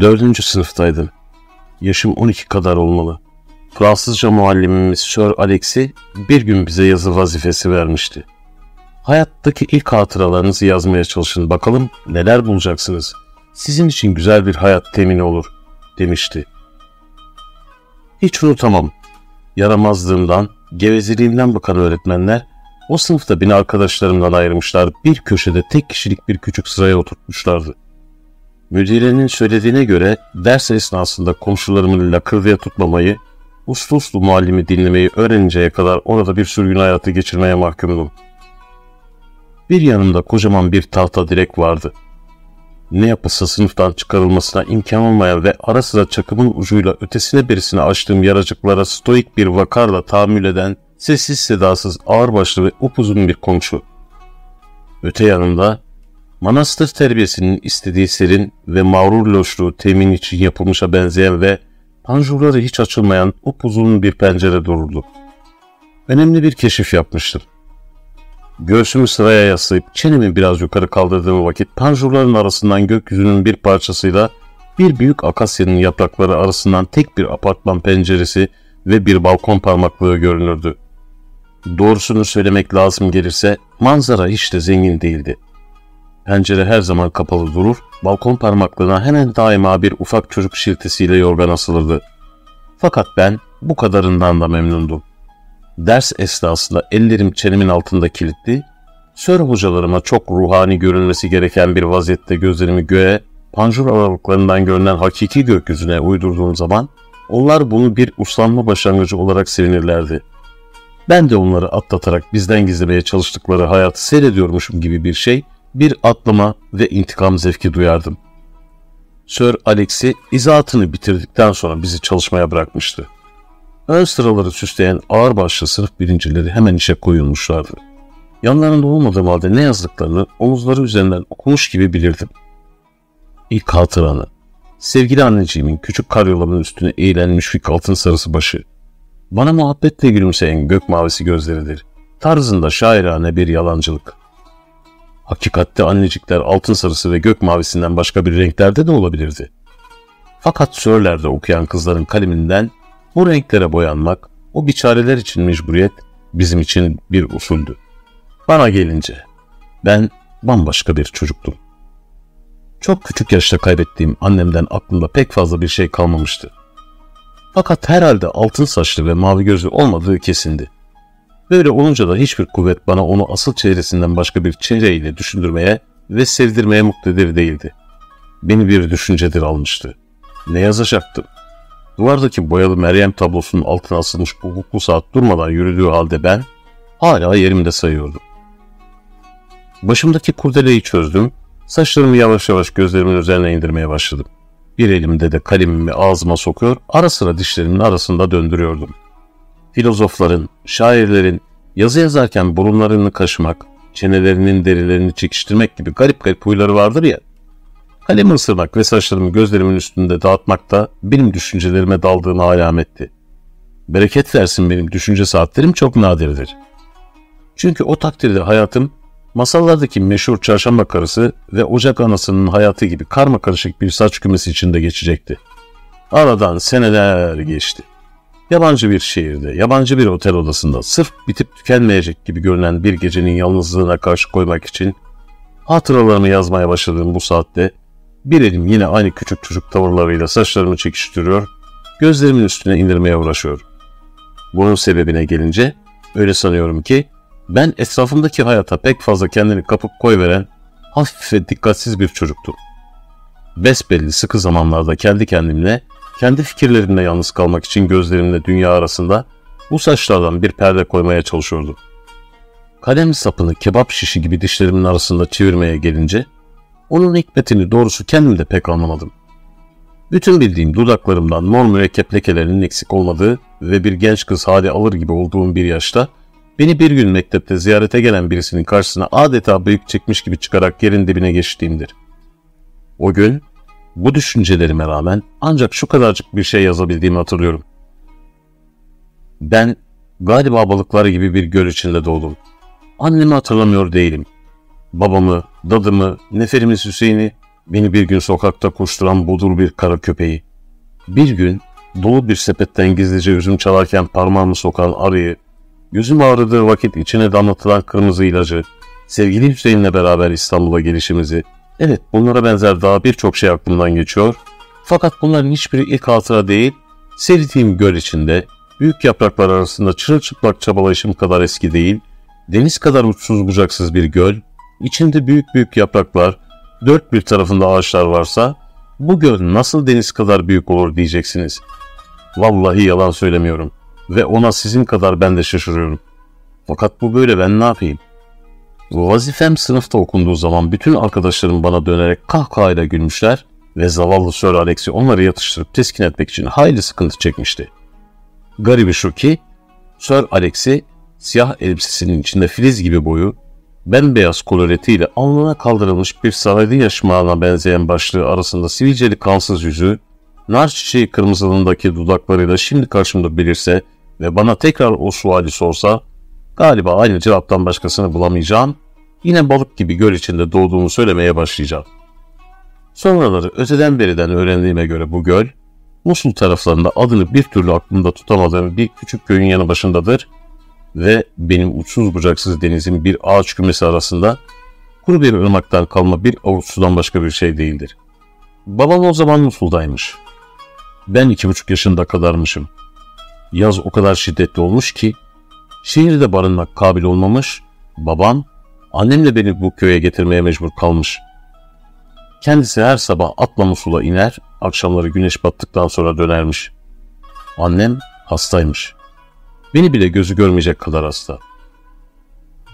Dördüncü sınıftaydım. Yaşım 12 kadar olmalı. Fransızca muallimimiz Sir Alex'i bir gün bize yazı vazifesi vermişti. Hayattaki ilk hatıralarınızı yazmaya çalışın. Bakalım neler bulacaksınız. Sizin için güzel bir hayat temini olur, demişti. Hiç unutamam. Yaramazlığımdan, gevezeliğimden bakan öğretmenler o sınıfta beni arkadaşlarımdan ayırmışlar. Bir köşede tek kişilik bir küçük sıraya oturtmuşlardı. Müdirenin söylediğine göre ders esnasında komşularımın lakırdıya tutmamayı, uslu uslu muallimi dinlemeyi öğreninceye kadar orada bir sürgün hayatı geçirmeye mahkumdum. Bir yanımda kocaman bir tahta direk vardı. Ne yapısı sınıftan çıkarılmasına imkan olmayan ve ara sıra çakımın ucuyla ötesine berisine açtığım yaracıklara stoik bir vakarla tahammül eden, sessiz sedasız, ağırbaşlı ve upuzun bir komşu. Öte yanımda manastır terbiyesinin istediği serin ve mağrur loşluğu temin için yapılmışa benzeyen ve panjurları hiç açılmayan upuzun bir pencere dururdu. Önemli bir keşif yapmıştım. Göğsümü sıraya yaslayıp çenemi biraz yukarı kaldırdığım vakit panjurların arasından gökyüzünün bir parçasıyla bir büyük akasyanın yaprakları arasından tek bir apartman penceresi ve bir balkon parmaklığı görünürdü. Doğrusunu söylemek lazım gelirse manzara hiç de zengin değildi. Pencere her zaman kapalı durur, balkon parmaklığına hemen daima bir ufak çocuk şiltesiyle yorgan asılırdı. Fakat ben bu kadarından da memnundum. Ders esnasında ellerim çenemin altında kilitli, sör hocalarıma çok ruhani görünmesi gereken bir vaziyette gözlerimi göğe, panjur aralıklarından görünen hakiki gökyüzüne uydurduğum zaman onlar bunu bir uslanma başlangıcı olarak sevinirlerdi. Ben de onları atlatarak bizden gizlemeye çalıştıkları hayatı seyrediyormuşum gibi bir şey, bir atlama ve intikam zevki duyardım. Sir Alex'i izahatını bitirdikten sonra bizi çalışmaya bırakmıştı. Ön sıraları süsleyen ağırbaşlı sınıf birincileri hemen işe koyulmuşlardı. Yanlarında olmadığım halde ne yazdıklarını omuzları üzerinden okumuş gibi bilirdim. İlk hatıranı, sevgili anneciğimin küçük karyolamın üstüne eğilen müşfik altın sarısı başı, bana muhabbetle gülümseyen gök mavisi gözleridir, tarzında şairane bir yalancılık. Hakikatte annecikler altın sarısı ve gök mavisinden başka bir renklerde de olabilirdi. Fakat sörlerde okuyan kızların kaleminden bu renklere boyanmak, o biçareler için mecburiyet bizim için bir usuldü. Bana gelince ben bambaşka bir çocuktum. Çok küçük yaşta kaybettiğim annemden aklımda pek fazla bir şey kalmamıştı. Fakat herhalde altın saçlı ve mavi gözlü olmadığı kesindi. Böyle olunca da hiçbir kuvvet bana onu asıl çehresinden başka bir çehreyle düşündürmeye ve sevdirmeye muktedir değildi. Beni bir düşüncedir almıştı. Ne yazacaktım? Duvardaki boyalı Meryem tablosunun altına asılmış hukuklu saat durmadan yürüdüğü halde ben hala yerimde sayıyordum. Başımdaki kurdeleyi çözdüm, saçlarımı yavaş yavaş gözlerimin üzerine indirmeye başladım. Bir elimde de kalemimi ağzıma sokuyor, ara sıra dişlerimin arasında döndürüyordum. Filozofların, şairlerin yazı yazarken burunlarını kaşımak, çenelerinin derilerini çekiştirmek gibi garip garip huyları vardır ya, Kalemi ısırmak ve saçlarımı gözlerimin üstünde dağıtmak da benim düşüncelerime daldığını alametti. Bereket versin benim düşünce saatlerim çok nadirdir. Çünkü o takdirde hayatım masallardaki meşhur çarşamba karısı ve ocak anasının hayatı gibi karma karışık bir saç kümesi içinde geçecekti. Aradan seneler geçti. Yabancı bir şehirde, yabancı bir otel odasında sırf bitip tükenmeyecek gibi görünen bir gecenin yalnızlığına karşı koymak için hatıralarımı yazmaya başladığım bu saatte bir elim yine aynı küçük çocuk tavırlarıyla saçlarımı çekiştiriyor, gözlerimin üstüne indirmeye uğraşıyor. Bunun sebebine gelince öyle sanıyorum ki ben etrafımdaki hayata pek fazla kendini kapıp koyveren hafif ve dikkatsiz bir çocuktum. Besbelli sıkı zamanlarda kendi kendimle, kendi fikirlerimle yalnız kalmak için gözlerimle dünya arasında bu saçlardan bir perde koymaya çalışıyordum. Kalem sapını kebap şişi gibi dişlerimin arasında çevirmeye gelince onun hikmetini doğrusu kendim de pek anlamadım. Bütün bildiğim dudaklarımdan mor mürekkep lekelerinin eksik olmadığı ve bir genç kız hali alır gibi olduğum bir yaşta beni bir gün mektepte ziyarete gelen birisinin karşısına adeta bıyık çekmiş gibi çıkarak yerin dibine geçtiğimdir. O gün bu düşüncelerime rağmen ancak şu kadarcık bir şey yazabildiğimi hatırlıyorum. Ben galiba balıklar gibi bir göl içinde doğdum. Annemi hatırlamıyor değilim babamı, dadımı, neferimiz Hüseyin'i Beni bir gün sokakta koşturan bodur bir kara köpeği. Bir gün dolu bir sepetten gizlice üzüm çalarken parmağımı sokan arıyı, gözüm ağrıdığı vakit içine damlatılan kırmızı ilacı, sevgili Hüseyin'le beraber İstanbul'a gelişimizi, evet bunlara benzer daha birçok şey aklımdan geçiyor. Fakat bunların hiçbiri ilk hatıra değil, sevdiğim göl içinde, büyük yapraklar arasında çırılçıplak çabalayışım kadar eski değil, deniz kadar uçsuz bucaksız bir göl, içinde büyük büyük yapraklar, dört bir tarafında ağaçlar varsa, bu göl nasıl deniz kadar büyük olur diyeceksiniz. Vallahi yalan söylemiyorum ve ona sizin kadar ben de şaşırıyorum. Fakat bu böyle ben ne yapayım? Vazifem sınıfta okunduğu zaman bütün arkadaşlarım bana dönerek kahkahayla gülmüşler ve zavallı Sir Alex'i onları yatıştırıp teskin etmek için hayli sıkıntı çekmişti. Garibi şu ki Sir Alex'i siyah elbisesinin içinde filiz gibi boyu, bembeyaz koloretiyle alnına kaldırılmış bir saraylı yaşmağına benzeyen başlığı arasında sivilceli kansız yüzü, nar çiçeği kırmızılığındaki dudaklarıyla şimdi karşımda belirse ve bana tekrar o suali sorsa, galiba aynı cevaptan başkasını bulamayacağım, yine balık gibi göl içinde doğduğumu söylemeye başlayacağım. Sonraları öteden beriden öğrendiğime göre bu göl, Musul taraflarında adını bir türlü aklımda tutamadığım bir küçük köyün yanı başındadır ve benim uçsuz bucaksız denizin bir ağaç kümesi arasında kuru bir ırmaktan kalma bir avuç sudan başka bir şey değildir. Babam o zaman Musul'daymış. Ben iki buçuk yaşında kadarmışım. Yaz o kadar şiddetli olmuş ki şehirde barınmak kabil olmamış, babam annemle beni bu köye getirmeye mecbur kalmış. Kendisi her sabah atla Musul'a iner, akşamları güneş battıktan sonra dönermiş. Annem hastaymış. Beni bile gözü görmeyecek kadar hasta.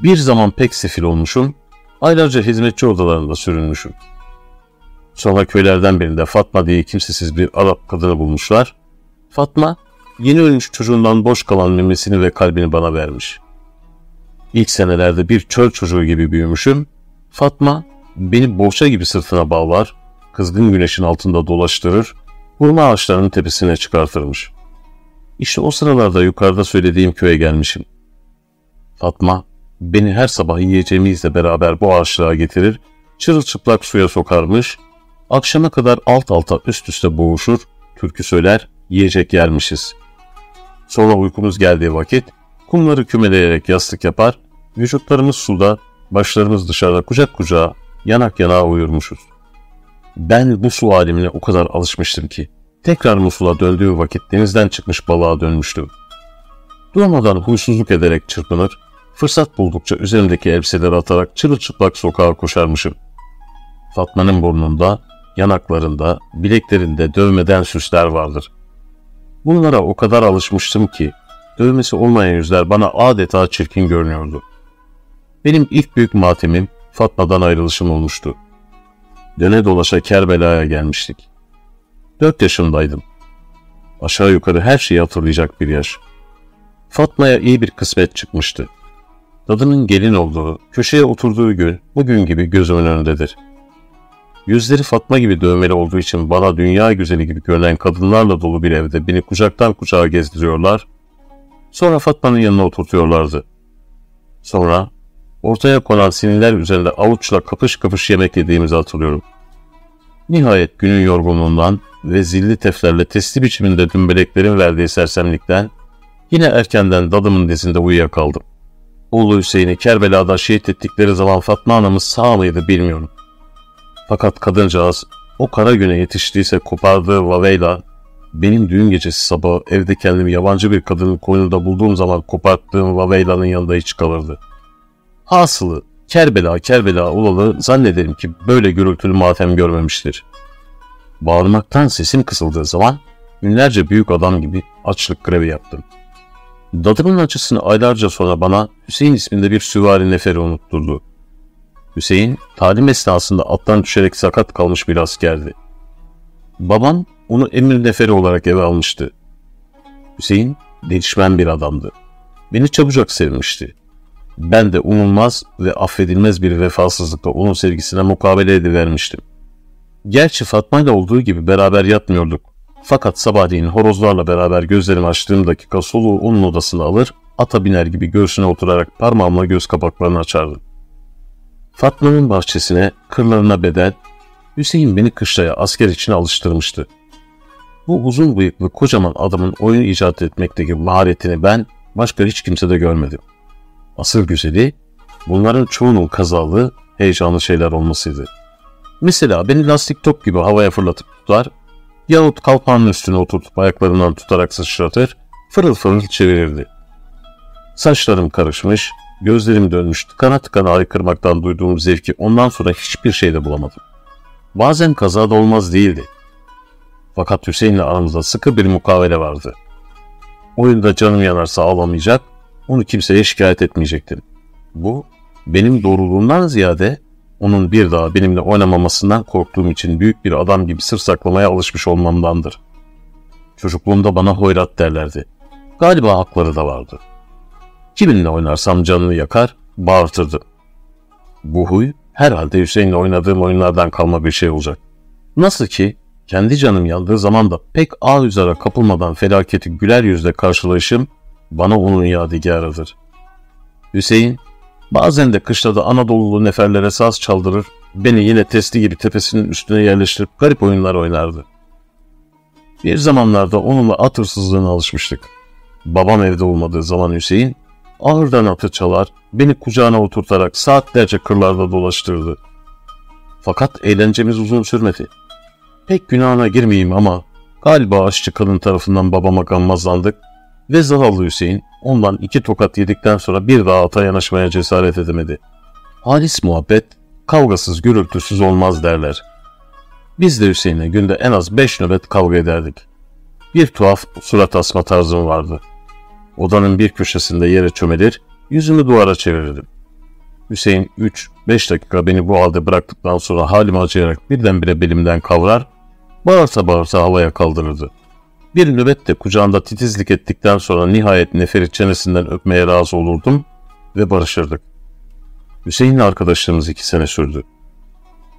Bir zaman pek sefil olmuşum, aylarca hizmetçi odalarında sürünmüşüm. Sonra köylerden birinde Fatma diye kimsesiz bir Arap kadını bulmuşlar. Fatma, yeni ölmüş çocuğundan boş kalan memesini ve kalbini bana vermiş. İlk senelerde bir çöl çocuğu gibi büyümüşüm. Fatma, beni bohça gibi sırtına bağlar, kızgın güneşin altında dolaştırır, hurma ağaçlarının tepesine çıkartırmış. İşte o sıralarda yukarıda söylediğim köye gelmişim. Fatma, beni her sabah yiyeceğimizle beraber bu ağaçlığa getirir, çırılçıplak suya sokarmış, akşama kadar alt alta üst üste boğuşur, türkü söyler, yiyecek yermişiz. Sonra uykumuz geldiği vakit, kumları kümeleyerek yastık yapar, vücutlarımız suda, başlarımız dışarıda kucak kucağa, yanak yanağa uyurmuşuz. Ben bu su alemine o kadar alışmıştım ki, tekrar Musul'a döndüğü vakit denizden çıkmış balığa dönmüştüm. Durmadan huysuzluk ederek çırpınır, fırsat buldukça üzerimdeki elbiseleri atarak çırılçıplak sokağa koşarmışım. Fatma'nın burnunda, yanaklarında, bileklerinde dövmeden süsler vardır. Bunlara o kadar alışmıştım ki, dövmesi olmayan yüzler bana adeta çirkin görünüyordu. Benim ilk büyük matemim Fatma'dan ayrılışım olmuştu. Döne dolaşa Kerbela'ya gelmiştik. Dört yaşındaydım. Aşağı yukarı her şeyi hatırlayacak bir yaş. Fatma'ya iyi bir kısmet çıkmıştı. Dadının gelin olduğu, köşeye oturduğu gün bugün gibi gözümün önündedir. Yüzleri Fatma gibi dövmeli olduğu için bana dünya güzeli gibi görünen kadınlarla dolu bir evde beni kucaktan kucağa gezdiriyorlar. Sonra Fatma'nın yanına oturtuyorlardı. Sonra ortaya konan sinirler üzerinde avuçla kapış kapış yemek yediğimizi hatırlıyorum. Nihayet günün yorgunluğundan ve zilli teflerle testi biçiminde dümbeleklerin verdiği sersemlikten yine erkenden dadımın dizinde uyuyakaldım. Oğlu Hüseyin'i Kerbela'da şehit ettikleri zaman Fatma anamız sağ mıydı bilmiyorum. Fakat kadıncağız o kara güne yetiştiyse kopardığı vaveyla benim düğün gecesi sabahı evde kendimi yabancı bir kadının koynunda bulduğum zaman koparttığım vaveyla'nın yanında hiç kalırdı. Hasılı Kerbela Kerbela olalı zannederim ki böyle gürültülü matem görmemiştir. Bağırmaktan sesim kısıldığı zaman günlerce büyük adam gibi açlık grevi yaptım. Dadımın acısını aylarca sonra bana Hüseyin isminde bir süvari neferi unutturdu. Hüseyin talim esnasında attan düşerek sakat kalmış bir askerdi. Babam onu emir neferi olarak eve almıştı. Hüseyin değişmen bir adamdı. Beni çabucak sevmişti. Ben de umulmaz ve affedilmez bir vefasızlıkla onun sevgisine mukabele edivermiştim. Gerçi Fatma ile olduğu gibi beraber yatmıyorduk. Fakat sabahleyin horozlarla beraber gözlerimi açtığım dakika soluğu onun odasına alır, ata biner gibi göğsüne oturarak parmağımla göz kapaklarını açardım. Fatma'nın bahçesine, kırlarına bedel, Hüseyin beni kışlaya asker için alıştırmıştı. Bu uzun bıyıklı kocaman adamın oyun icat etmekteki maharetini ben başka hiç kimsede görmedim. Asıl güzeli bunların çoğunun kazalı, heyecanlı şeyler olmasıydı. Mesela beni lastik top gibi havaya fırlatıp tutar, yahut kalpağının üstüne oturtup ayaklarından tutarak sıçratır, fırıl fırıl çevirirdi. Saçlarım karışmış, gözlerim dönmüş, tıkana tıkana aykırmaktan duyduğum zevki ondan sonra hiçbir şeyde bulamadım. Bazen kaza da olmaz değildi. Fakat Hüseyin'le aramızda sıkı bir mukavele vardı. Oyunda canım yanarsa ağlamayacak, onu kimseye şikayet etmeyecektim. Bu, benim doğruluğumdan ziyade onun bir daha benimle oynamamasından korktuğum için büyük bir adam gibi sır saklamaya alışmış olmamdandır. Çocukluğumda bana hoyrat derlerdi. Galiba hakları da vardı. Kiminle oynarsam canını yakar, bağırtırdı. Bu huy herhalde Hüseyin'le oynadığım oyunlardan kalma bir şey olacak. Nasıl ki kendi canım yandığı zaman da pek ağ üzere kapılmadan felaketi güler yüzle karşılayışım bana onun yadigarıdır. Hüseyin bazen de kışlada Anadolu'lu neferlere saz çaldırır, beni yine testi gibi tepesinin üstüne yerleştirip garip oyunlar oynardı. Bir zamanlarda onunla at hırsızlığına alışmıştık. Babam evde olmadığı zaman Hüseyin ağırdan atı çalar, beni kucağına oturtarak saatlerce kırlarda dolaştırdı. Fakat eğlencemiz uzun sürmedi. Pek günahına girmeyeyim ama galiba aşçı kadın tarafından babama gammazlandık ve zavallı Hüseyin ondan iki tokat yedikten sonra bir daha ata yanaşmaya cesaret edemedi. Halis muhabbet kavgasız gürültüsüz olmaz derler. Biz de Hüseyin'le günde en az beş nöbet kavga ederdik. Bir tuhaf surat asma tarzım vardı. Odanın bir köşesinde yere çömelir, yüzümü duvara çevirirdim. Hüseyin 3-5 dakika beni bu halde bıraktıktan sonra halimi acıyarak birdenbire belimden kavrar, bağırsa bağırsa havaya kaldırırdı. Bir nöbette kucağında titizlik ettikten sonra nihayet neferi çenesinden öpmeye razı olurdum ve barışırdık. Hüseyin'le arkadaşlığımız iki sene sürdü.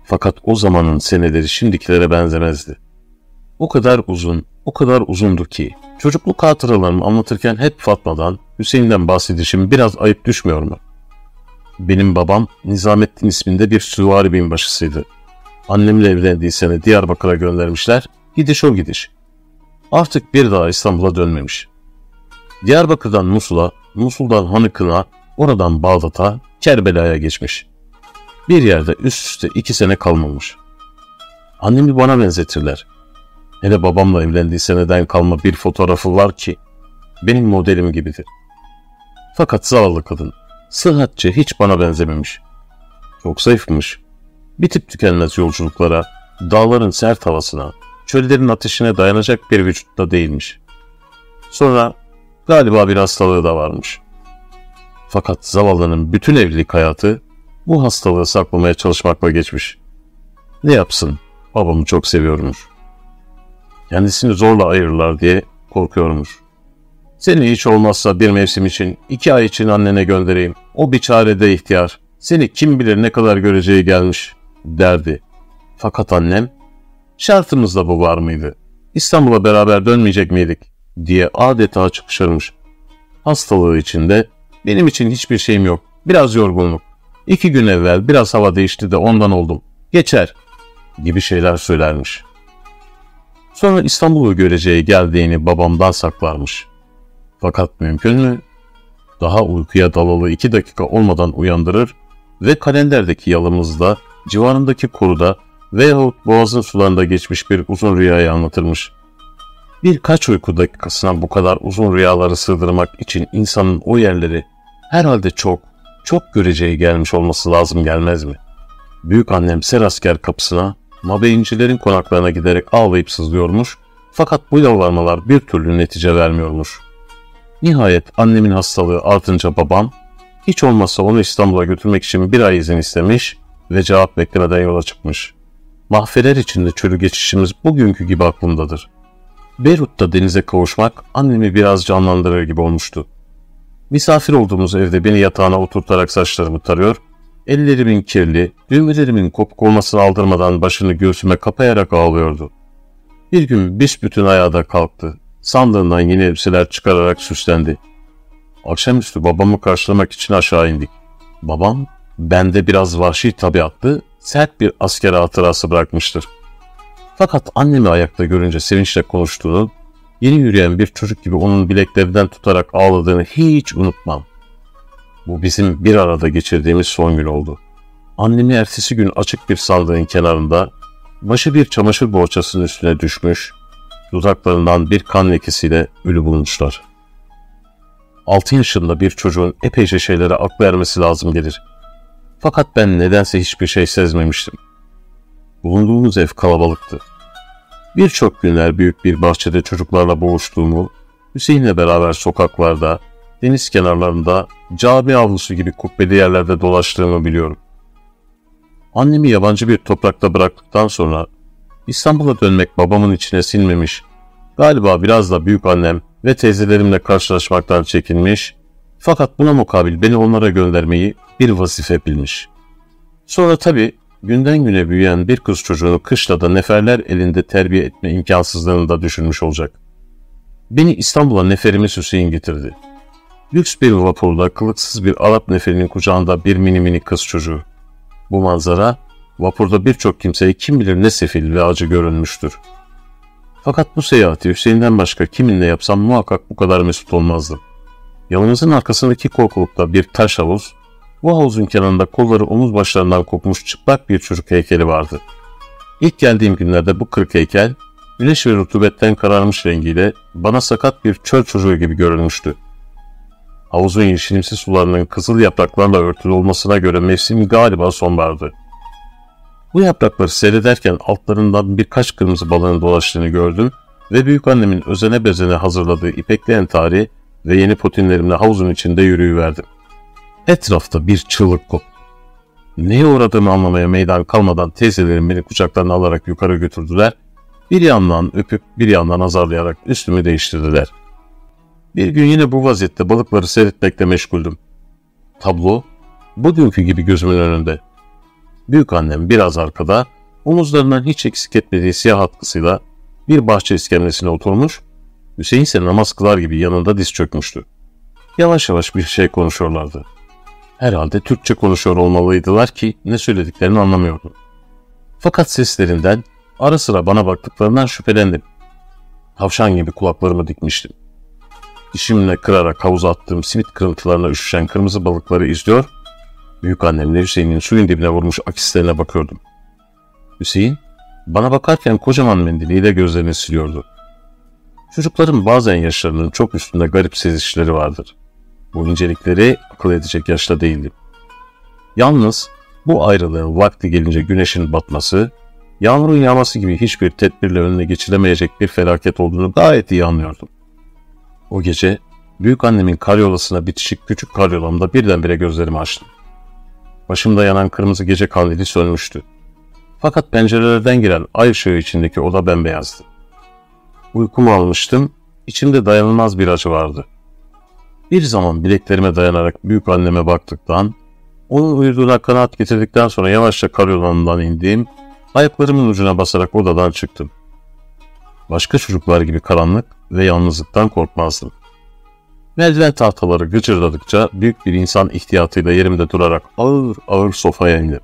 Fakat o zamanın seneleri şimdikilere benzemezdi. O kadar uzun, o kadar uzundu ki çocukluk hatıralarımı anlatırken hep Fatma'dan, Hüseyin'den bahsedişim biraz ayıp düşmüyor mu? Benim babam Nizamettin isminde bir süvari binbaşısıydı. Annemle evlendiği sene Diyarbakır'a göndermişler, gidiş o gidiş. Artık bir daha İstanbul'a dönmemiş. Diyarbakır'dan Musul'a, Musul'dan Hanıkın'a, oradan Bağdat'a, Kerbela'ya geçmiş. Bir yerde üst üste iki sene kalmamış. Annemi bana benzetirler. Hele babamla evlendiği seneden kalma bir fotoğrafı var ki benim modelim gibidir. Fakat zavallı kadın sıhhatçe hiç bana benzememiş. Çok zayıfmış. Bitip tükenmez yolculuklara, dağların sert havasına, çöllerin ateşine dayanacak bir vücutta değilmiş. Sonra galiba bir hastalığı da varmış. Fakat zavallının bütün evlilik hayatı bu hastalığı saklamaya çalışmakla geçmiş. Ne yapsın? Babamı çok seviyormuş. Kendisini zorla ayırırlar diye korkuyormuş. Seni hiç olmazsa bir mevsim için, iki ay için annene göndereyim. O bir çarede ihtiyar. Seni kim bilir ne kadar göreceği gelmiş, derdi. Fakat annem, şartımızda bu var mıydı? İstanbul'a beraber dönmeyecek miydik? diye adeta çıkışırmış. Hastalığı içinde, benim için hiçbir şeyim yok. Biraz yorgunluk. İki gün evvel biraz hava değişti de ondan oldum. Geçer. Gibi şeyler söylermiş. Sonra İstanbul'u göreceği geldiğini babamdan saklarmış. Fakat mümkün mü? Daha uykuya dalalı iki dakika olmadan uyandırır ve kalenderdeki yalımızda, civarındaki koruda veyahut boğazın sularında geçmiş bir uzun rüyayı anlatırmış. Birkaç uyku dakikasına bu kadar uzun rüyaları sığdırmak için insanın o yerleri herhalde çok, çok göreceği gelmiş olması lazım gelmez mi? Büyük annem Serasker kapısına, Mabeyincilerin konaklarına giderek ağlayıp sızlıyormuş fakat bu yalvarmalar bir türlü netice vermiyormuş. Nihayet annemin hastalığı artınca babam, hiç olmazsa onu İstanbul'a götürmek için bir ay izin istemiş ve cevap beklemeden yola çıkmış. Mahfeler içinde çölü geçişimiz bugünkü gibi aklımdadır. Beyrut'ta denize kavuşmak annemi biraz canlandırır gibi olmuştu. Misafir olduğumuz evde beni yatağına oturtarak saçlarımı tarıyor, ellerimin kirli, düğmelerimin kopuk olmasını aldırmadan başını göğsüme kapayarak ağlıyordu. Bir gün büsbütün ayağa kalktı. Sandığından yeni elbiseler çıkararak süslendi. Akşamüstü babamı karşılamak için aşağı indik. Babam, bende biraz vahşi tabiatlı, sert bir asker hatırası bırakmıştır. Fakat annemi ayakta görünce sevinçle konuştuğunu, yeni yürüyen bir çocuk gibi onun bileklerinden tutarak ağladığını hiç unutmam. Bu bizim bir arada geçirdiğimiz son gün oldu. Annemi ertesi gün açık bir sandığın kenarında, başı bir çamaşır bohçasının üstüne düşmüş, dudaklarından bir kan lekesiyle ölü bulmuşlar. Altı yaşında bir çocuğun epeyce şeylere aklı ermesi lazım gelir. Fakat ben nedense hiçbir şey sezmemiştim. Bulunduğumuz ev kalabalıktı. Birçok günler büyük bir bahçede çocuklarla boğuştuğumu, Hüseyin'le beraber sokaklarda, deniz kenarlarında, cami avlusu gibi kubbeli yerlerde dolaştığımı biliyorum. Annemi yabancı bir toprakta bıraktıktan sonra İstanbul'a dönmek babamın içine sinmemiş, galiba biraz da büyük annem ve teyzelerimle karşılaşmaktan çekinmiş, fakat buna mukabil beni onlara göndermeyi bir vazife bilmiş. Sonra tabii günden güne büyüyen bir kız çocuğunu kışlada neferler elinde terbiye etme imkansızlığını da düşünmüş olacak. Beni İstanbul'a neferimiz Hüseyin getirdi. Lüks bir vapurda kılıksız bir Arap neferinin kucağında bir mini mini kız çocuğu. Bu manzara vapurda birçok kimseye kim bilir ne sefil ve acı görünmüştür. Fakat bu seyahati Hüseyin'den başka kiminle yapsam muhakkak bu kadar mesut olmazdım. Yanımızın arkasındaki korkulukta bir taş havuz, bu havuzun kenarında kolları omuz başlarından kopmuş çıplak bir çocuk heykeli vardı. İlk geldiğim günlerde bu kırık heykel, güneş ve rutubetten kararmış rengiyle bana sakat bir çöl çocuğu gibi görünmüştü. Havuzun yeşilimsi sularının kızıl yapraklarla örtülü olmasına göre mevsim galiba sonbahardı. Bu yaprakları seyrederken altlarından birkaç kırmızı balığın dolaştığını gördüm ve büyük annemin özene bezene hazırladığı ipekli entari ve yeni potinlerimle havuzun içinde yürüyüverdim. Etrafta bir çığlık koptu. Neye uğradığımı anlamaya meydan kalmadan teyzelerim beni kucaklarına alarak yukarı götürdüler. Bir yandan öpüp bir yandan azarlayarak üstümü değiştirdiler. Bir gün yine bu vaziyette balıkları seyretmekle meşguldüm. Tablo bugünkü gibi gözümün önünde. Büyük annem biraz arkada, omuzlarından hiç eksik etmediği siyah atkısıyla bir bahçe iskemlesine oturmuş, Hüseyin ise namaz kılar gibi yanında diz çökmüştü. Yavaş yavaş bir şey konuşuyorlardı. Herhalde Türkçe konuşuyor olmalıydılar ki ne söylediklerini anlamıyordum. Fakat seslerinden ara sıra bana baktıklarından şüphelendim. Tavşan gibi kulaklarımı dikmiştim. Dişimle kırarak havuza attığım simit kırıntılarına üşüşen kırmızı balıkları izliyor, büyük annemle Hüseyin'in suyun dibine vurmuş akislerine bakıyordum. Hüseyin, bana bakarken kocaman mendiliyle gözlerini siliyordu. Çocukların bazen yaşlarının çok üstünde garip sezişleri vardır. Bu incelikleri akıl edecek yaşta değildim. Yalnız bu ayrılığın vakti gelince güneşin batması, yağmurun yağması gibi hiçbir tedbirle önüne geçilemeyecek bir felaket olduğunu gayet iyi anlıyordum. O gece büyük annemin karyolasına bitişik küçük karyolamda birdenbire gözlerimi açtım. Başımda yanan kırmızı gece kandili sönmüştü. Fakat pencerelerden giren ay ışığı içindeki oda bembeyazdı. Uykumu almıştım, içimde dayanılmaz bir acı vardı. Bir zaman bileklerime dayanarak büyük anneme baktıktan, onun uyuduğuna kanaat getirdikten sonra yavaşça karyolanından indiğim, ayaklarımın ucuna basarak odadan çıktım. Başka çocuklar gibi karanlık ve yalnızlıktan korkmazdım. Merdiven tahtaları gıcırdadıkça büyük bir insan ihtiyatıyla yerimde durarak ağır ağır sofaya indim.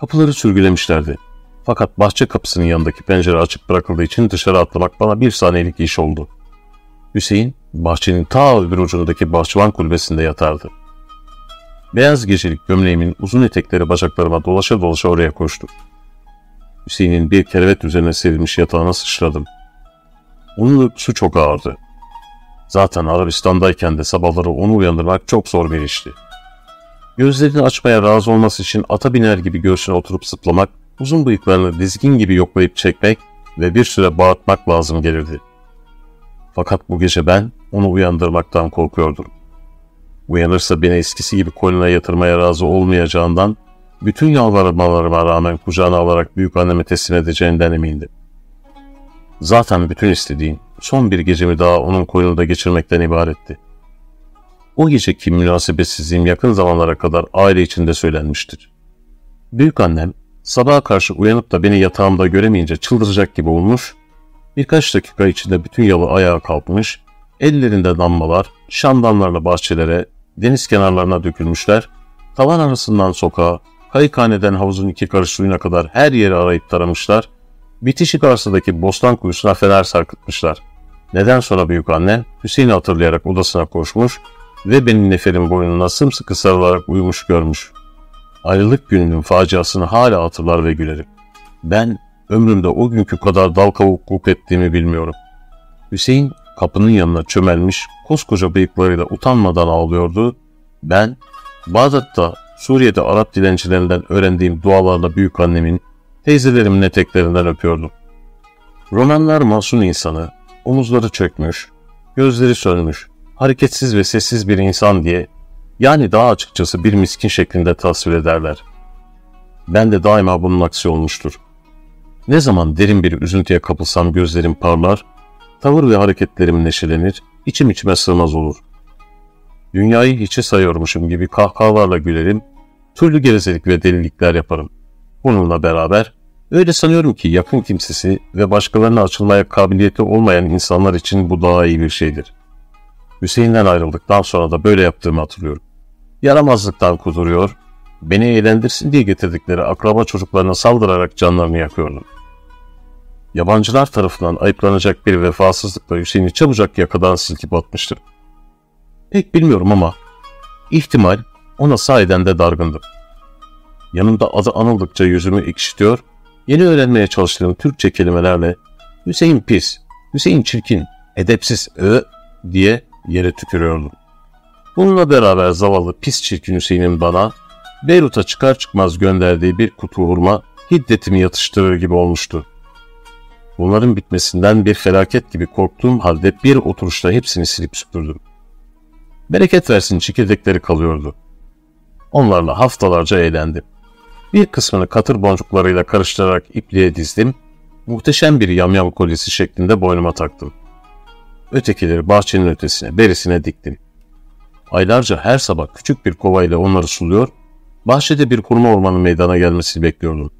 Kapıları sürgülemişlerdi. Fakat bahçe kapısının yanındaki pencere açık bırakıldığı için dışarı atlamak bana bir saniyelik iş oldu. Hüseyin, bahçenin ta öbür ucundaki bahçıvan kulübesinde yatardı. Beyaz gecelik gömleğimin uzun etekleri bacaklarıma dolaşa dolaşa oraya koştu. Hüseyin'in bir kerevet üzerine serilmiş yatağına sıçradım. Onun uykusu çok ağırdı. Zaten Arabistan'dayken de sabahları onu uyandırmak çok zor bir işti. Gözlerini açmaya razı olması için ata biner gibi göğsüne oturup sıplamak, uzun bıyıklarını dizgin gibi yoklayıp çekmek ve bir süre bağırtmak lazım gelirdi. Fakat bu gece ben onu uyandırmaktan korkuyordum. Uyanırsa beni eskisi gibi koynuna yatırmaya razı olmayacağından bütün yalvarmalarıma rağmen kucağına alarak büyük anneme teslim edeceğinden emindim. Zaten bütün istediğim son bir gecemi daha onun koynunda geçirmekten ibaretti. O geceki münasebetsizliğim yakın zamanlara kadar aile içinde söylenmiştir. Büyük annem sabaha karşı uyanıp da beni yatağımda göremeyince çıldıracak gibi olmuş, birkaç dakika içinde bütün yalı ayağa kalkmış, ellerinde damlalar, şamdanlarla bahçelere, deniz kenarlarına dökülmüşler, tavan arasından sokağa, kayıkhaneden havuzun iki karış suyuna kadar her yeri arayıp taramışlar, bitişik arsadaki bostan kuyusuna fener sarkıtmışlar. Neden sonra büyük annem Hüseyin'i hatırlayarak odasına koşmuş ve benim neferin boynuna sımsıkı sarılarak uyumuş görmüş. Ayrılık gününün faciasını hala hatırlar ve gülerim. Ben ömrümde o günkü kadar dal kavukluk ettiğimi bilmiyorum. Hüseyin kapının yanına çömelmiş koskoca bıyıklarıyla utanmadan ağlıyordu. Ben Bağdat'ta Suriye'de Arap dilencilerinden öğrendiğim dualarla büyük annemin, teyzelerimin eteklerinden öpüyordum. Romanlar masum insanı, omuzları çökmüş, gözleri sönmüş, hareketsiz ve sessiz bir insan diye, yani daha açıkçası bir miskin şeklinde tasvir ederler. Ben de daima bunun aksi olmuştur. Ne zaman derin bir üzüntüye kapılsam gözlerim parlar, tavır ve hareketlerim neşelenir, içim içime sığmaz olur. Dünyayı hiçe sayıyormuşum gibi kahkahalarla gülerim, türlü gevezelik ve delilikler yaparım. Bununla beraber öyle sanıyorum ki yakın kimsesi ve başkalarına açılmaya kabiliyeti olmayan insanlar için bu daha iyi bir şeydir. Hüseyin'den ayrıldıktan sonra da böyle yaptığımı hatırlıyorum. Yaramazlıktan kuduruyor, beni eğlendirsin diye getirdikleri akraba çocuklarına saldırarak canlarını yakıyordum. Yabancılar tarafından ayıplanacak bir vefasızlıkla Hüseyin'i çabucak yakadan silkip atmıştır. Pek bilmiyorum ama ihtimal ona sahiden de dargındım. Yanımda adı anıldıkça yüzümü ekşitiyor, yeni öğrenmeye çalıştığım Türkçe kelimelerle Hüseyin pis, Hüseyin çirkin, edepsiz, ö diye yere tükürüyordum. Bununla beraber zavallı pis çirkin Hüseyin'in bana Beyrut'a çıkar çıkmaz gönderdiği bir kutu hurma hiddetimi yatıştırır gibi olmuştu. Bunların bitmesinden bir felaket gibi korktuğum halde bir oturuşta hepsini silip süpürdüm. Bereket versin çekirdekleri kalıyordu. Onlarla haftalarca eğlendim. Bir kısmını katır boncuklarıyla karıştırarak ipliğe dizdim, muhteşem bir yamyam kolyesi şeklinde boynuma taktım. Ötekileri bahçenin ötesine, berisine diktim. Aylarca her sabah küçük bir kovayla onları suluyor, bahçede bir kurma ormanı meydana gelmesini bekliyordum.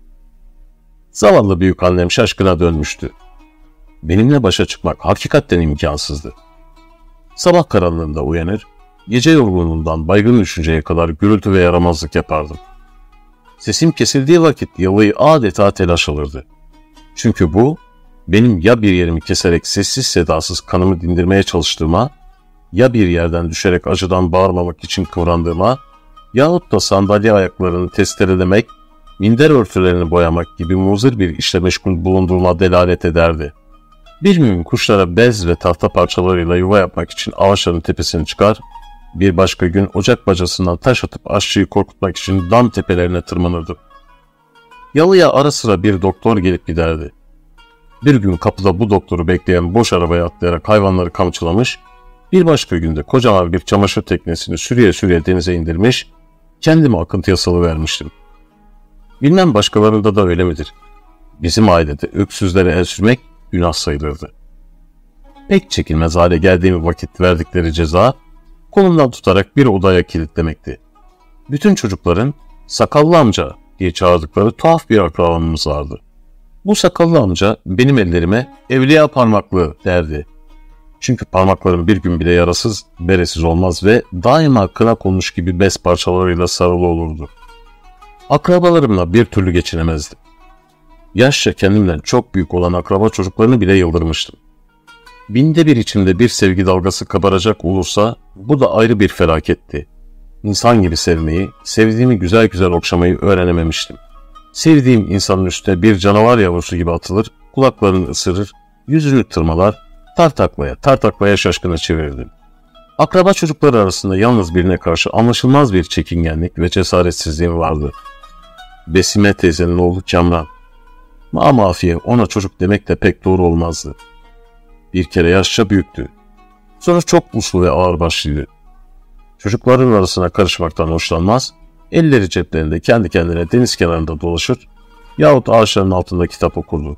Zavallı büyük annem şaşkına dönmüştü. Benimle başa çıkmak hakikaten imkansızdı. Sabah karanlığında uyanır, gece yorgunluğundan baygın düşünceye kadar gürültü ve yaramazlık yapardım. Sesim kesildiği vakit yalıyı adeta telaş alırdı. Çünkü bu, benim ya bir yerimi keserek sessiz sedasız kanımı dindirmeye çalıştığıma, ya bir yerden düşerek acıdan bağırmamak için kıvrandığıma, yahut da sandalye ayaklarını testerelemek, minder örtülerini boyamak gibi muzır bir işle meşgul bulunduğuma delalet ederdi. Bir gün kuşlara bez ve tahta parçalarıyla yuva yapmak için ağaçların tepesine çıkar, bir başka gün ocak bacasından taş atıp aşçıyı korkutmak için dam tepelerine tırmanırdım. Yalıya ara sıra bir doktor gelip giderdi. Bir gün kapıda bu doktoru bekleyen boş arabaya atlayarak hayvanları kamçılamış, bir başka günde kocaman bir çamaşır teknesini sürüye sürüye denize indirmiş, kendimi akıntıya salıvermiştim. Bilmem başkalarında da öyle midir? Bizim ailede öksüzlere el sürmek günah sayılırdı. Pek çekilmez hale geldiğim vakit verdikleri ceza, kolumdan tutarak bir odaya kilitlemekti. Bütün çocukların sakallı amca diye çağırdıkları tuhaf bir akrabamız vardı. Bu sakallı amca benim ellerime evliya parmaklığı derdi. Çünkü parmaklarım bir gün bile yarasız, beresiz olmaz ve daima kına konmuş gibi bez parçalarıyla sarılı olurdu. Akrabalarımla bir türlü geçinemezdim. Yaşça kendimden çok büyük olan akraba çocuklarını bile yıldırmıştım. Binde bir içimde bir sevgi dalgası kabaracak olursa bu da ayrı bir felaketti. İnsan gibi sevmeyi, sevdiğimi güzel güzel okşamayı öğrenememiştim. Sevdiğim insanın üstüne bir canavar yavrusu gibi atılır, kulaklarını ısırır, yüzünü tırmalar, tartaklaya tartaklaya şaşkına çevirirdim. Akraba çocukları arasında yalnız birine karşı anlaşılmaz bir çekingenlik ve cesaretsizliğim vardı. Besime teyzenin oğlu Kamran. Mamafiye ona çocuk demek de pek doğru olmazdı. Bir kere yaşça büyüktü. Sonra çok uslu ve ağırbaşlıydı. Çocukların arasına karışmaktan hoşlanmaz, elleri ceplerinde kendi kendine deniz kenarında dolaşır yahut ağaçların altında kitap okurdu.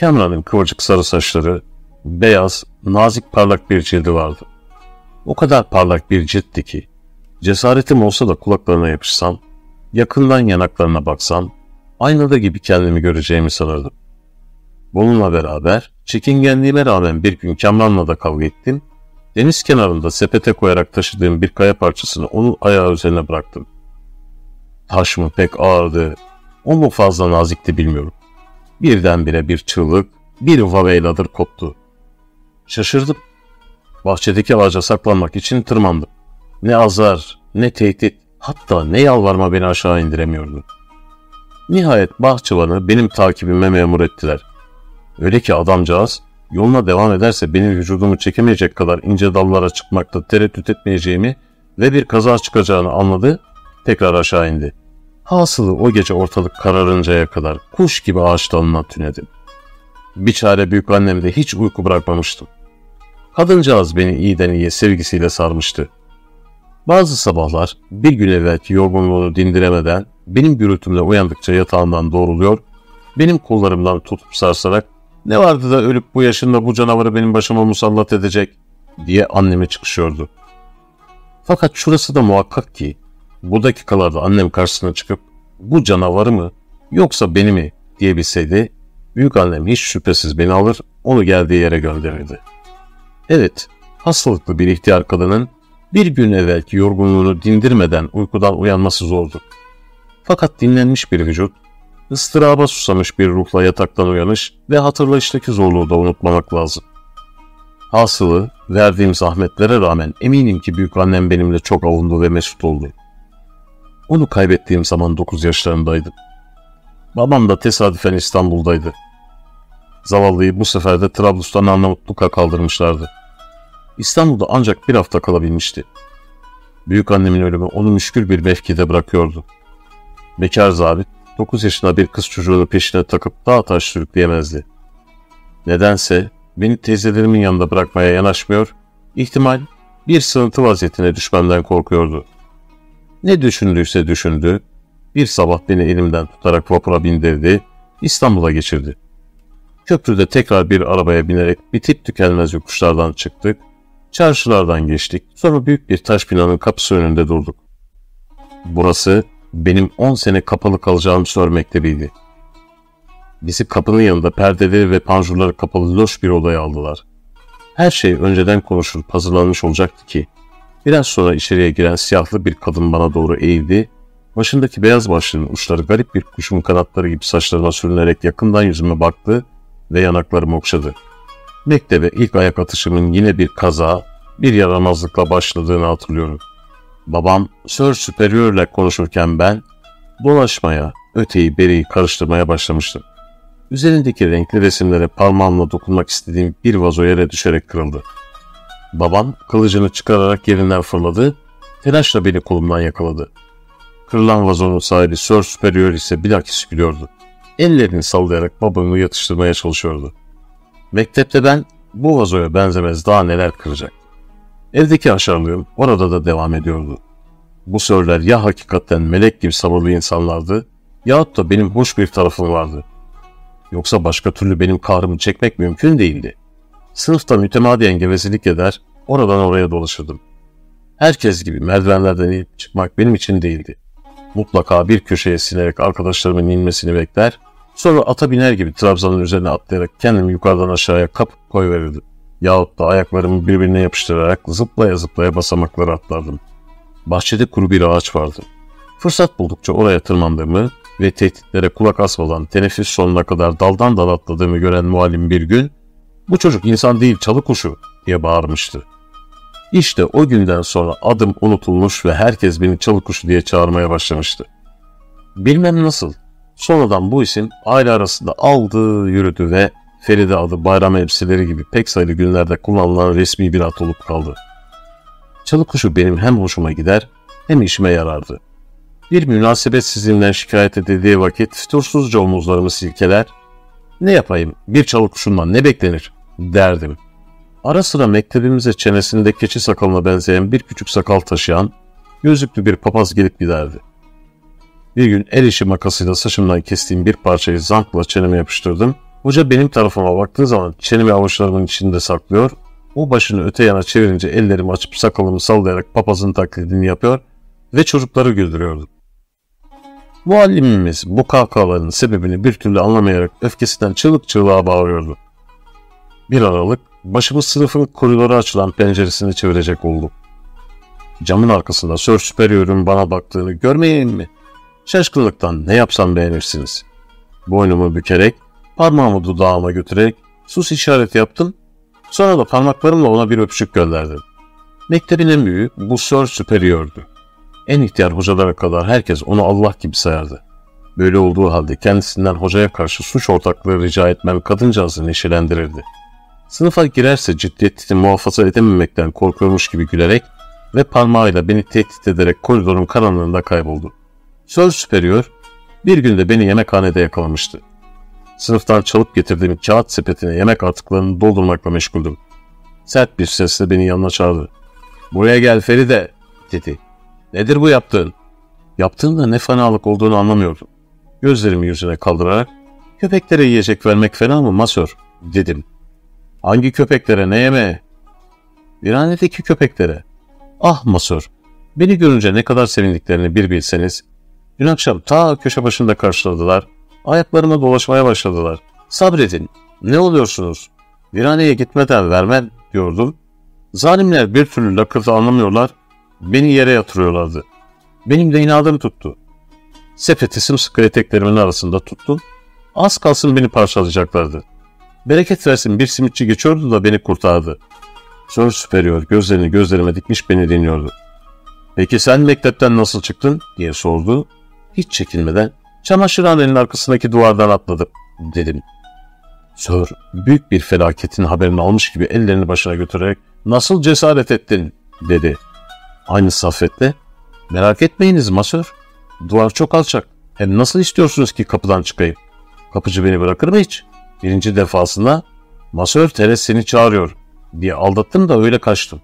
Kamran'ın kıvırcık sarı saçları, beyaz, nazik parlak bir cildi vardı. O kadar parlak bir ciltti ki, cesaretim olsa da kulaklarına yapışsam, yakından yanaklarına baksam, aynada gibi kendimi göreceğimi sanırdım. Bununla beraber çekingenliğime rağmen bir gün Kamran'la da kavga ettim. Deniz kenarında sepete koyarak taşıdığım bir kaya parçasını onun ayağı üzerine bıraktım. Taş mı pek ağırdı, o mu fazla nazikti bilmiyorum. Birdenbire bir çığlık, bir vaveyladır koptu. Şaşırdım. Bahçedeki ağaca saklanmak için tırmandım. Ne azar, ne tehdit, hatta ne yalvarma beni aşağı indiremiyordu. Nihayet bahçıvanı benim takibime memur ettiler. Öyle ki adamcağız yoluna devam ederse benim vücudumu çekemeyecek kadar ince dallara çıkmakta tereddüt etmeyeceğimi ve bir kaza çıkacağını anladı, tekrar aşağı indi. Hasılı o gece ortalık kararıncaya kadar kuş gibi ağaç dalına tünedim. Bir çare büyük annemde hiç uyku bırakmamıştım. Kadıncağız beni iyiden iyiye sevgisiyle sarmıştı. Bazı sabahlar bir gün evvelki yorgunluğunu dindiremeden benim gürültümle uyandıkça yatağından doğruluyor, benim kollarımdan tutup sarsarak ne vardı da ölüp bu yaşında bu canavarı benim başıma musallat edecek diye anneme çıkışıyordu. Fakat şurası da muhakkak ki bu dakikalarda annem karşısına çıkıp bu canavarı mı yoksa beni mi diyebilseydi büyük annem hiç şüphesiz beni alır onu geldiği yere gönderirdi. Evet hastalıklı bir ihtiyar kadının bir gün evvelki yorgunluğunu dindirmeden uykudan uyanması zordu. Fakat dinlenmiş bir vücut, ıstıraba susamış bir ruhla yataktan uyanış ve hatırlayıştaki zorluğu da unutmamak lazım. Hasılı, verdiğim zahmetlere rağmen eminim ki büyük annem benimle çok avundu ve mesut oldu. Onu kaybettiğim zaman 9 yaşlarındaydım. Babam da tesadüfen İstanbul'daydı. Zavallıyı bu sefer de Trablus'tan Arnavutluk'a kaldırmışlardı. İstanbul'da ancak bir hafta kalabilmişti. Büyük annemin ölümü onu müşkül bir mevkide bırakıyordu. Bekar zabit, 9 yaşında bir kız çocuğunu peşine takıp dağ taş sürükleyemezdi. Nedense beni teyzelerimin yanında bırakmaya yanaşmıyor, ihtimal bir sığıntı vaziyetine düşmemden korkuyordu. Ne düşündüyse düşündü, bir sabah beni elimden tutarak vapura bindirdi, İstanbul'a geçirdi. Köprüde tekrar bir arabaya binerek bitip tükenmez yokuşlardan çıktık, çarşılardan geçtik, sonra büyük bir taş binanın kapısı önünde durduk. Burası benim 10 sene kapalı kalacağım sör mektebiydi. Bizi kapının yanında perdeleri ve panjurları kapalı loş bir odaya aldılar. Her şey önceden konuşulup hazırlanmış olacaktı ki, biraz sonra içeriye giren siyahlı bir kadın bana doğru eğildi, başındaki beyaz başlığın uçları garip bir kuşun kanatları gibi saçlarıma sürünerek yakından yüzüme baktı ve yanaklarımı okşadı. Mektebe ilk ayak atışımın yine bir kaza, bir yaramazlıkla başladığını hatırlıyorum. Babam Sir Superior'le konuşurken ben dolaşmaya, öteyi beriyi karıştırmaya başlamıştım. Üzerindeki renkli resimlere parmağımla dokunmak istediğim bir vazo yere düşerek kırıldı. Babam kılıcını çıkararak yerinden fırladı, telaşla beni kolumdan yakaladı. Kırılan vazonun sahibi Sir Superior ise bilakis gülüyordu. Ellerini sallayarak babamı yatıştırmaya çalışıyordu. Mektepte ben bu vazoya benzemez daha neler kıracak. Evdeki aşarlığım orada da devam ediyordu. Bu sörler ya hakikaten melek gibi sabırlı insanlardı yahut da benim hoş bir tarafım vardı. Yoksa başka türlü benim kahrımı çekmek mümkün değildi. Sınıfta mütemadiyen gevezelik eder, oradan oraya dolaşırdım. Herkes gibi merdivenlerden inip çıkmak benim için değildi. Mutlaka bir köşeye sinerek arkadaşlarımın inmesini bekler, sonra ata biner gibi trabzanın üzerine atlayarak kendimi yukarıdan aşağıya kapıp koyverirdim yahut da ayaklarımı birbirine yapıştırarak zıplaya zıplaya basamakları atlardım. Bahçede kuru bir ağaç vardı. Fırsat buldukça oraya tırmandığımı ve tehditlere kulak asmadan teneffüs sonuna kadar daldan dal atladığımı gören muallim bir gün ''Bu çocuk insan değil çalı kuşu'' diye bağırmıştı. İşte o günden sonra adım unutulmuş ve herkes beni çalı kuşu diye çağırmaya başlamıştı. Bilmem nasıl, sonradan bu isim aile arasında aldı, yürüdü ve Feride adı bayram elbiseleri gibi pek sayılı günlerde kullanılan resmi bir at olup kaldı. Çalı kuşu benim hem hoşuma gider hem işime yarardı. Bir münasebetsizliğinden şikayet edildiği vakit fütursuzca omuzlarımı silkeler, ne yapayım bir çalı kuşundan ne beklenir derdim. Ara sıra mektebimize çenesinde keçi sakalına benzeyen bir küçük sakal taşıyan, gözlüklü bir papaz gelip giderdi. Bir gün el işi makasıyla saçımdan kestiğim bir parçayı zankla çeneme yapıştırdım Hoca benim tarafıma baktığı zaman çenemi avuçlarımın içinde saklıyor. O başını öte yana çevirince ellerimi açıp sakalımı sallayarak papazın taklidini yapıyor ve çocukları güldürüyordu. Muallimimiz bu kahkahaların sebebini bir türlü anlamayarak öfkesinden çığlık çığlığa bağırıyordu. Bir aralık başımız sınıfın koridora açılan penceresini çevirecek oldu. Camın arkasında Sir Superior'un bana baktığını görmeyeyim mi? Şaşkınlıktan ne yapsam beğenirsiniz. Boynumu bükerek, parmağımı dudağıma götürerek sus işareti yaptım. Sonra da parmaklarımla ona bir öpücük gönderdim. Mektebin en büyüğü bu Sir Superior'du. En ihtiyar hocalara kadar herkes onu Allah gibi sayardı. Böyle olduğu halde kendisinden hocaya karşı suç ortaklığı rica etmem kadıncağızı neşelendirirdi. Sınıfa girerse ciddiyetini muhafaza edememekten korkuyormuş gibi gülerek ve parmağıyla beni tehdit ederek koridorun karanlığında kayboldu. Sir Superior bir günde beni yemekhanede yakalamıştı. Sınıftan çalıp getirdiğim kağıt sepetine yemek artıklarını doldurmakla meşguldüm. Sert bir sesle beni yanına çağırdı. Buraya gel Feride dedi. Nedir bu yaptığın? Yaptığında ne fenalık olduğunu anlamıyordum. Gözlerimi yüzüne kaldırarak köpeklere yiyecek vermek fena mı masör dedim. Hangi köpeklere ne yemeğe? Viranedeki köpeklere. Ah masör beni görünce ne kadar sevindiklerini bir bilseniz. Dün akşam ta köşe başında karşıladılar. Ayaklarıma dolaşmaya başladılar. Sabredin. Ne oluyorsunuz? Viraneye gitmeden vermem diyordum. Zalimler bir türlü lakırtı anlamıyorlar. Beni yere yatırıyorlardı. Benim de inadım tuttu. Sepeti sımsıkı eteklerimin arasında tuttum. Az kalsın beni parçalayacaklardı. Bereket versin bir simitçi geçiyordu da beni kurtardı. Sör Superior gözlerini gözlerime dikmiş beni dinliyordu. Peki sen mektepten nasıl çıktın diye sordu. Hiç çekinmeden çamaşırhanenin arkasındaki duvardan atladım dedim. Sör büyük bir felaketin haberini almış gibi ellerini başına götürerek nasıl cesaret ettin dedi. Aynı saffetle merak etmeyiniz masör Duvar çok alçak. Hem nasıl istiyorsunuz ki kapıdan çıkayım? Kapıcı beni bırakır mı hiç? Birinci defasında masör Teres seni çağırıyor diye aldattım da öyle kaçtım.